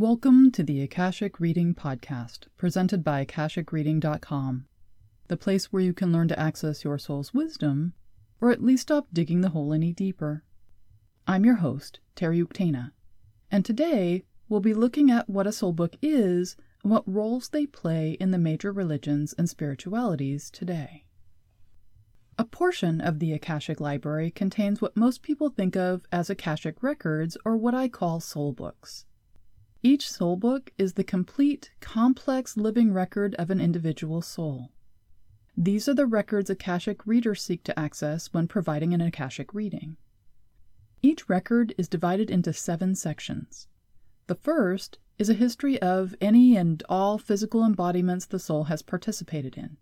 Welcome to the Akashic Reading Podcast, presented by AkashicReading.com, the place where you can learn to access your soul's wisdom, or at least stop digging the hole any deeper. I'm your host, Terry Uktana, and today we'll be looking at what a soul book is and what roles they play in the major religions and spiritualities today. A portion of the Akashic Library contains what most people think of as Akashic records, or what I call soul books. Each soul book is the complete, complex living record of an individual soul. These are the records Akashic readers seek to access when providing an Akashic reading. Each record is divided into seven sections. The first is a history of any and all physical embodiments the soul has participated in.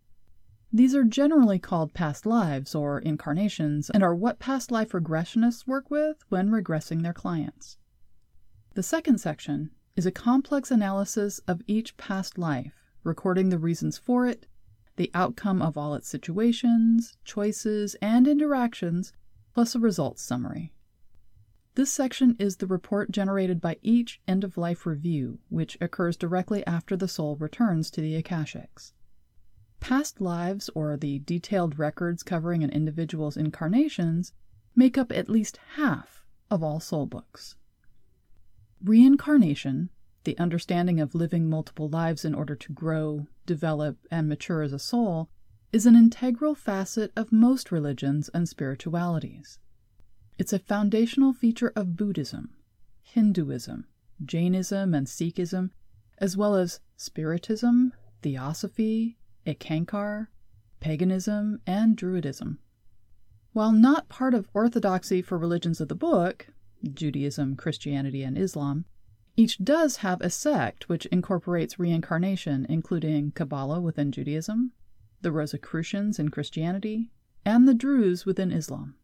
These are generally called past lives or incarnations and are what past life regressionists work with when regressing their clients. The second section is a complex analysis of each past life, recording the reasons for it, the outcome of all its situations, choices, and interactions, plus a results summary. This section is the report generated by each end of life review, which occurs directly after the soul returns to the Akashics. Past lives, or the detailed records covering an individual's incarnations, make up at least half of all soul books. Reincarnation, the understanding of living multiple lives in order to grow, develop, and mature as a soul, is an integral facet of most religions and spiritualities. It's a foundational feature of Buddhism, Hinduism, Jainism, and Sikhism, as well as Spiritism, Theosophy, Eckankar, paganism, and Druidism. While not part of orthodoxy for religions of the book, Judaism, Christianity, and Islam, each does have a sect which incorporates reincarnation, including Kabbalah within Judaism, the Rosicrucians in Christianity, and the Druze within Islam.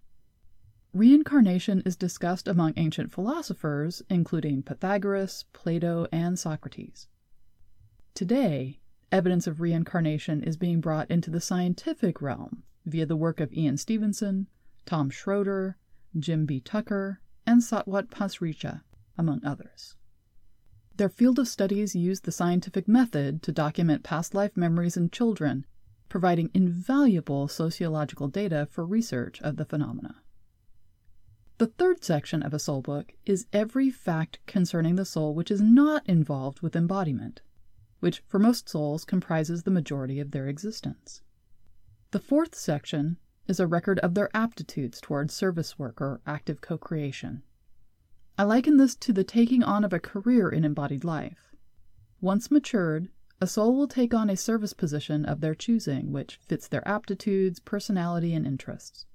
Reincarnation is discussed among ancient philosophers, including Pythagoras, Plato, and Socrates. Today, evidence of reincarnation is being brought into the scientific realm via the work of Ian Stevenson, Tom Shroder, Jim B. Tucker, and Satwant Pasricha, among others. Their field of studies used the scientific method to document past life memories in children, providing invaluable sociological data for research of the phenomena. The third section of a soul book is every fact concerning the soul which is not involved with embodiment, which for most souls comprises the majority of their existence. The fourth section is a record of their aptitudes towards service work or active co creation. I liken this to the taking on of a career in embodied life. Once matured, a soul will take on a service position of their choosing, which fits their aptitudes, personality, and interests.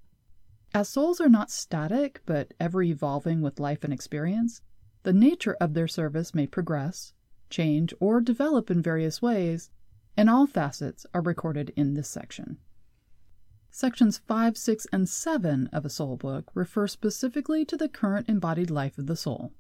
As souls are not static, but ever evolving with life and experience, the nature of their service may progress, change, or develop in various ways, and all facets are recorded in this section. Sections 5, 6, and 7 of a soul book refer specifically to the current embodied life of the soul.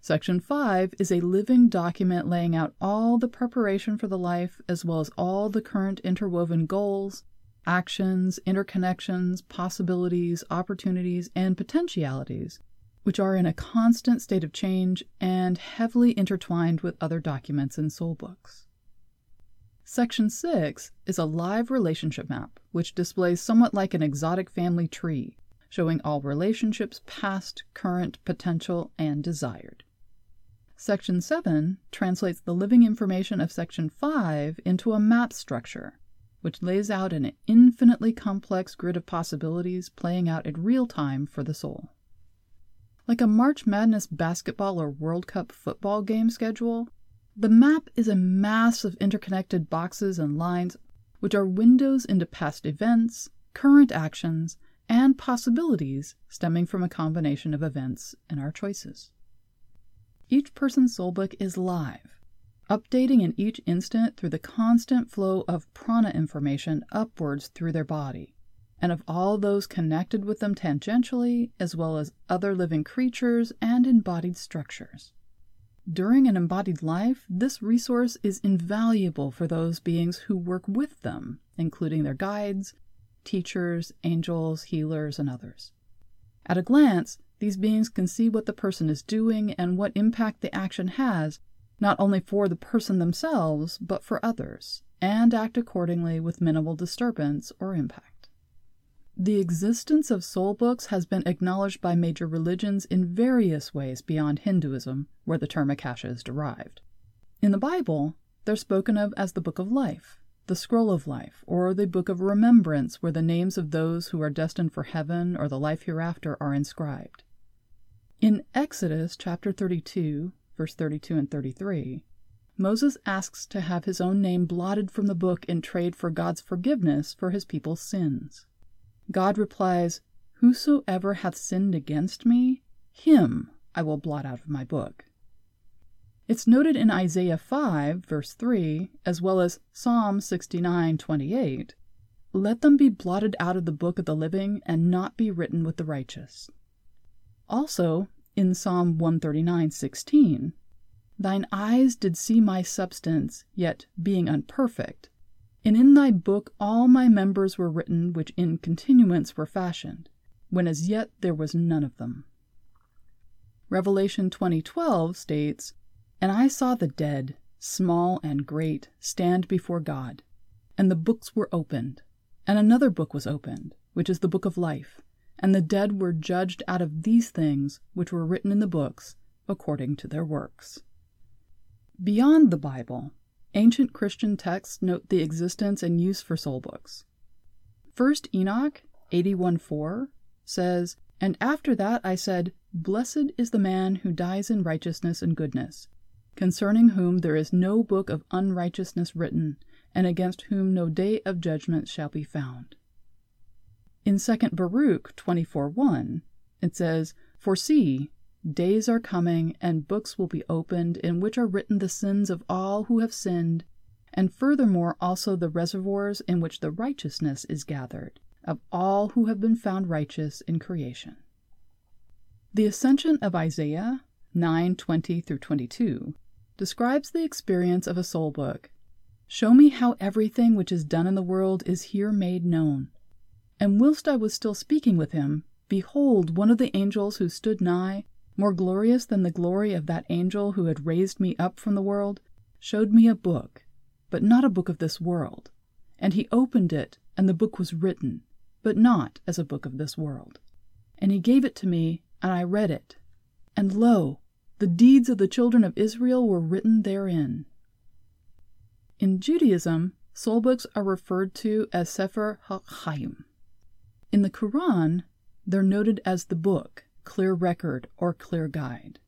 Section 5 is a living document laying out all the preparation for the life as well as all the current interwoven goals, actions, interconnections, possibilities, opportunities, and potentialities, which are in a constant state of change and heavily intertwined with other documents in soul books. Section 6 is a live relationship map, which displays somewhat like an exotic family tree, showing all relationships past, current, potential, and desired. Section 7 translates the living information of Section 5 into a map structure, which lays out an infinitely complex grid of possibilities playing out in real time for the soul. Like a March Madness basketball or World Cup football game schedule, the map is a mass of interconnected boxes and lines, which are windows into past events, current actions, and possibilities stemming from a combination of events and our choices. Each person's soulbook is live, updating in each instant through the constant flow of prana information upwards through their body, and of all those connected with them tangentially, as well as other living creatures and embodied structures. During an embodied life, this resource is invaluable for those beings who work with them, including their guides, teachers, angels, healers, and others. At a glance, these beings can see what the person is doing and what impact the action has not only for the person themselves, but for others, and act accordingly with minimal disturbance or impact. The existence of soul books has been acknowledged by major religions in various ways beyond Hinduism, where the term Akasha is derived. In the Bible, they're spoken of as the Book of Life, the Scroll of Life, or the Book of Remembrance, where the names of those who are destined for heaven or the life hereafter are inscribed. In Exodus chapter 32, verse 32 and 33, Moses asks to have his own name blotted from the book in trade for God's forgiveness for his people's sins. God replies, Whosoever hath sinned against me, him I will blot out of my book. It's noted in Isaiah 5, verse 3, as well as Psalm 69, 28, Let them be blotted out of the book of the living and not be written with the righteous. Also, in Psalm 139, 16, Thine eyes did see my substance, yet being unperfect. And in thy book all my members were written, which in continuance were fashioned, when as yet there was none of them. Revelation 20:12 states, "And I saw the dead, small and great, stand before God, and the books were opened, and another book was opened, which is the book of life, and the dead were judged out of these things which were written in the books, according to their works." Beyond the Bible, ancient Christian texts note the existence and use for soul books. First Enoch 81:4 says, "And after that I said, Blessed is the man who dies in righteousness and goodness, concerning whom there is no book of unrighteousness written, and against whom no day of judgment shall be found." In 2 Baruch 24:1 it says, "For see, Days are coming, and books will be opened, in which are written the sins of all who have sinned, and furthermore also the reservoirs in which the righteousness is gathered, of all who have been found righteous in creation. The ascension of Isaiah 9 20 through 22 describes the experience of a soul book. Show me how everything which is done in the world is here made known. And whilst I was still speaking with him, behold, one of the angels who stood nigh more glorious than the glory of that angel who had raised me up from the world, showed me a book, but not a book of this world. And he opened it, and the book was written, but not as a book of this world. And he gave it to me, and I read it. And lo, the deeds of the children of Israel were written therein. In Judaism, soul books are referred to as Sefer HaChaim. In the Quran, they're noted as the book, clear record, or clear guide.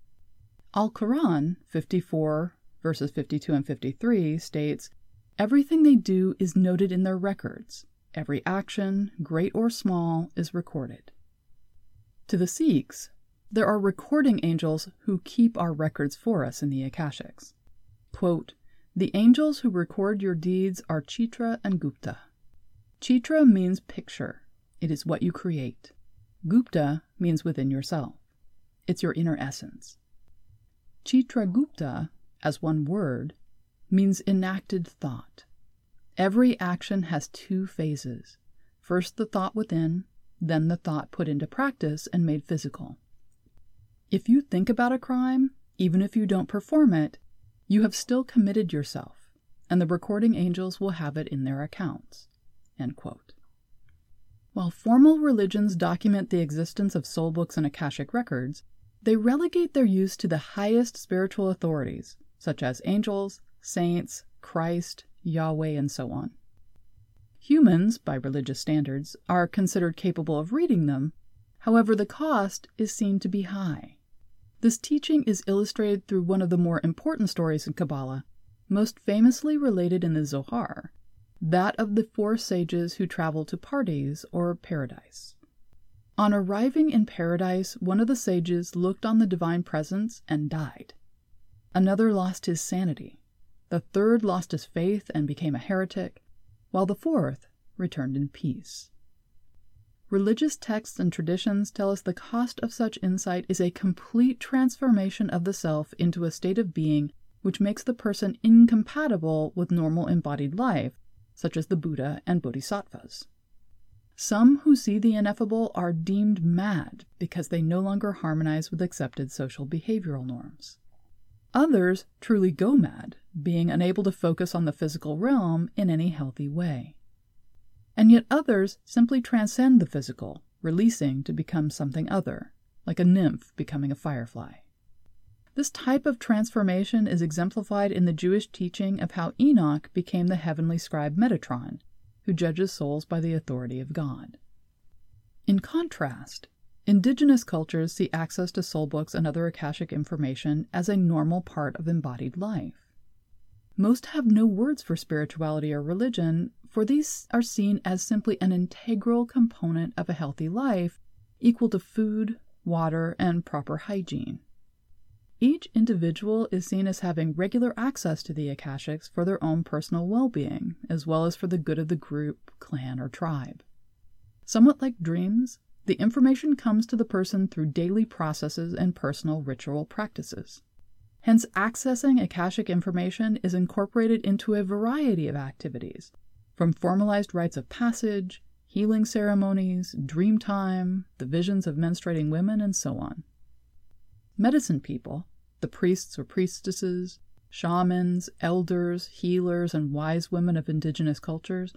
Al Quran 54, verses 52 and 53 states, Everything they do is noted in their records. Every action, great or small, is recorded. To the Sikhs, there are recording angels who keep our records for us in the Akashics. Quote, the angels who record your deeds are Chitra and Gupta. Chitra means picture, it is what you create. Gupta means within yourself. It's your inner essence. Chitragupta, as one word, means enacted thought. Every action has two phases first the thought within, then the thought put into practice and made physical. If you think about a crime, even if you don't perform it, you have still committed yourself, and the recording angels will have it in their accounts. While formal religions document the existence of soul books and Akashic records, they relegate their use to the highest spiritual authorities, such as angels, saints, Christ, Yahweh, and so on. Humans, by religious standards, are considered capable of reading them, however, the cost is seen to be high. This teaching is illustrated through one of the more important stories in Kabbalah, most famously related in the Zohar, that of the four sages who traveled to Pardes or paradise. On arriving in paradise, one of the sages looked on the divine presence and died. Another lost his sanity. The third lost his faith and became a heretic, while the fourth returned in peace. Religious texts and traditions tell us the cost of such insight is a complete transformation of the self into a state of being which makes the person incompatible with normal embodied life such as the Buddha and Bodhisattvas. Some who see the ineffable are deemed mad because they no longer harmonize with accepted social behavioral norms. Others truly go mad, being unable to focus on the physical realm in any healthy way. And yet others simply transcend the physical, releasing to become something other, like a nymph becoming a firefly. This type of transformation is exemplified in the Jewish teaching of how Enoch became the heavenly scribe Metatron, who judges souls by the authority of God. In contrast, indigenous cultures see access to soul books and other Akashic information as a normal part of embodied life. Most have no words for spirituality or religion, for these are seen as simply an integral component of a healthy life, equal to food, water, and proper hygiene. Each individual is seen as having regular access to the Akashics for their own personal well being, as well as for the good of the group, clan, or tribe. Somewhat like dreams, the information comes to the person through daily processes and personal ritual practices. Hence, accessing Akashic information is incorporated into a variety of activities, from formalized rites of passage, healing ceremonies, dream time, the visions of menstruating women, and so on. Medicine people, the priests or priestesses, shamans, elders, healers, and wise women of indigenous cultures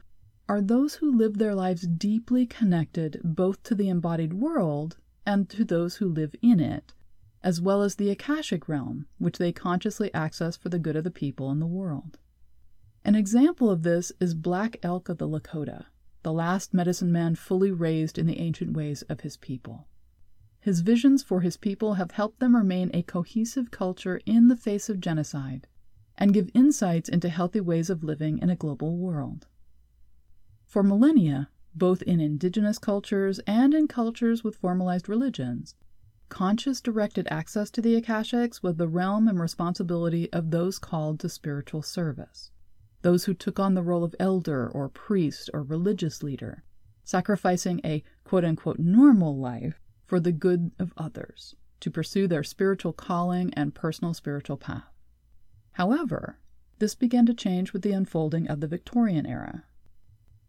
are those who live their lives deeply connected both to the embodied world and to those who live in it, as well as the Akashic realm, which they consciously access for the good of the people and the world. An example of this is Black Elk of the Lakota, the last medicine man fully raised in the ancient ways of his people. His visions for his people have helped them remain a cohesive culture in the face of genocide and give insights into healthy ways of living in a global world. For millennia, both in indigenous cultures and in cultures with formalized religions, conscious directed access to the Akashics was the realm and responsibility of those called to spiritual service, those who took on the role of elder or priest or religious leader, sacrificing a quote unquote normal life for the good of others, to pursue their spiritual calling and personal spiritual path. However, this began to change with the unfolding of the Victorian era.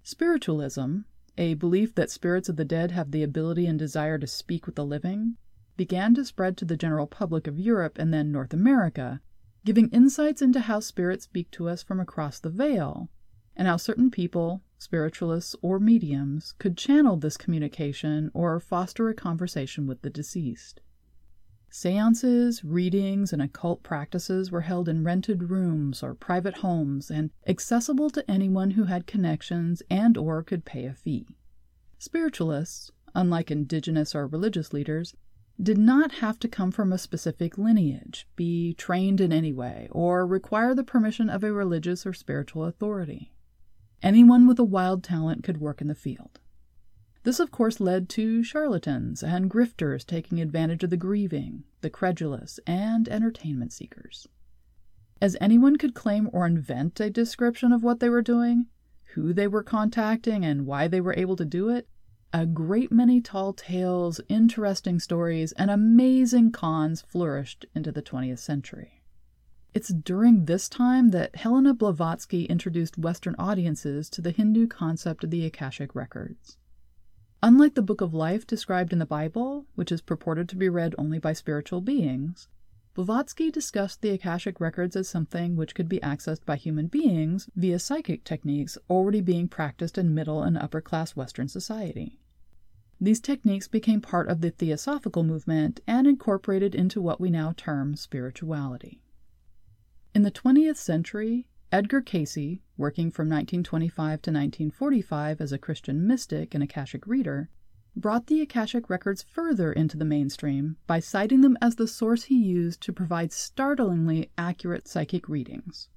Spiritualism, a belief that spirits of the dead have the ability and desire to speak with the living, began to spread to the general public of Europe and then North America, giving insights into how spirits speak to us from across the veil, and how certain people, spiritualists, or mediums could channel this communication or foster a conversation with the deceased. Seances, readings, and occult practices were held in rented rooms or private homes and accessible to anyone who had connections and or could pay a fee. Spiritualists, unlike indigenous or religious leaders, did not have to come from a specific lineage, be trained in any way, or require the permission of a religious or spiritual authority. Anyone with a wild talent could work in the field. This, of course, led to charlatans and grifters taking advantage of the grieving, the credulous, and entertainment seekers. As anyone could claim or invent a description of what they were doing, who they were contacting, and why they were able to do it, a great many tall tales, interesting stories, and amazing cons flourished into the 20th century. It's during this time that Helena Blavatsky introduced Western audiences to the Hindu concept of the Akashic records. Unlike the Book of Life described in the Bible, which is purported to be read only by spiritual beings, Blavatsky discussed the Akashic records as something which could be accessed by human beings via psychic techniques already being practiced in middle and upper class Western society. These techniques became part of the Theosophical movement and incorporated into what we now term spirituality. In the 20th century, Edgar Cayce, working from 1925 to 1945 as a Christian mystic and Akashic reader, brought the Akashic records further into the mainstream by citing them as the source he used to provide startlingly accurate psychic readings.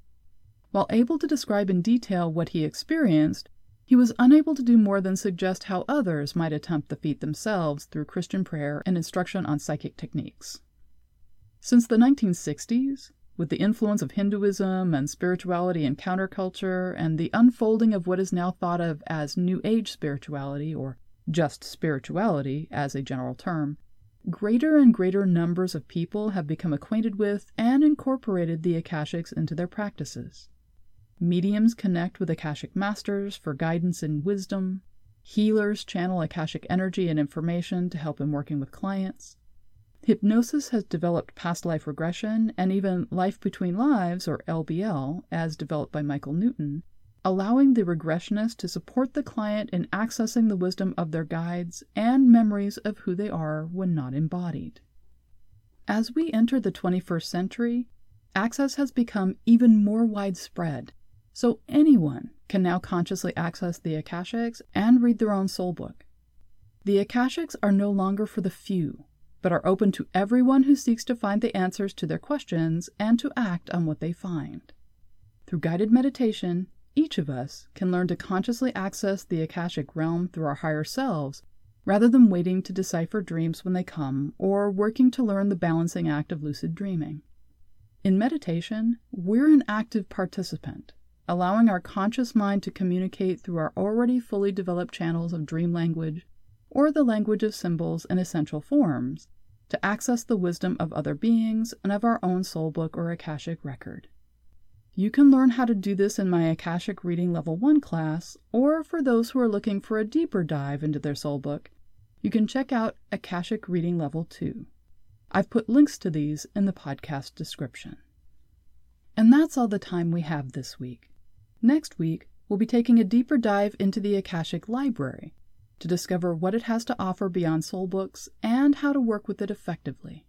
While able to describe in detail what he experienced, he was unable to do more than suggest how others might attempt the feat themselves through Christian prayer and instruction on psychic techniques. Since the 1960s, with the influence of Hinduism and spirituality and counterculture, and the unfolding of what is now thought of as New Age spirituality, or just spirituality as a general term, greater and greater numbers of people have become acquainted with and incorporated the Akashics into their practices. Mediums connect with Akashic masters for guidance and wisdom. Healers channel Akashic energy and information to help in working with clients. Hypnosis has developed past life regression and even life between lives, or LBL, as developed by Michael Newton, allowing the regressionist to support the client in accessing the wisdom of their guides and memories of who they are when not embodied. As we enter the 21st century, access has become even more widespread, so anyone can now consciously access the Akashics and read their own soul book. The Akashics are no longer for the few, but are open to everyone who seeks to find the answers to their questions and to act on what they find. Through guided meditation, each of us can learn to consciously access the Akashic realm through our higher selves rather than waiting to decipher dreams when they come or working to learn the balancing act of lucid dreaming. In meditation, we're an active participant, allowing our conscious mind to communicate through our already fully developed channels of dream language or the language of symbols and essential forms to access the wisdom of other beings and of our own soul book or Akashic record. You can learn how to do this in my Akashic Reading Level 1 class, or for those who are looking for a deeper dive into their soul book, you can check out Akashic Reading Level 2. I've put links to these in the podcast description. And that's all the time we have this week. Next week, we'll be taking a deeper dive into the Akashic Library to discover what it has to offer beyond soul books and how to work with it effectively.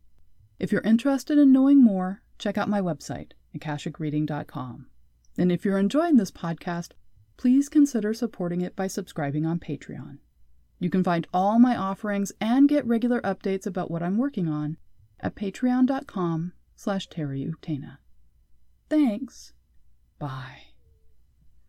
If you're interested in knowing more, check out my website, akashicreading.com. And if you're enjoying this podcast, please consider supporting it by subscribing on Patreon. You can find all my offerings and get regular updates about what I'm working on at patreon.com slash Thanks. Bye.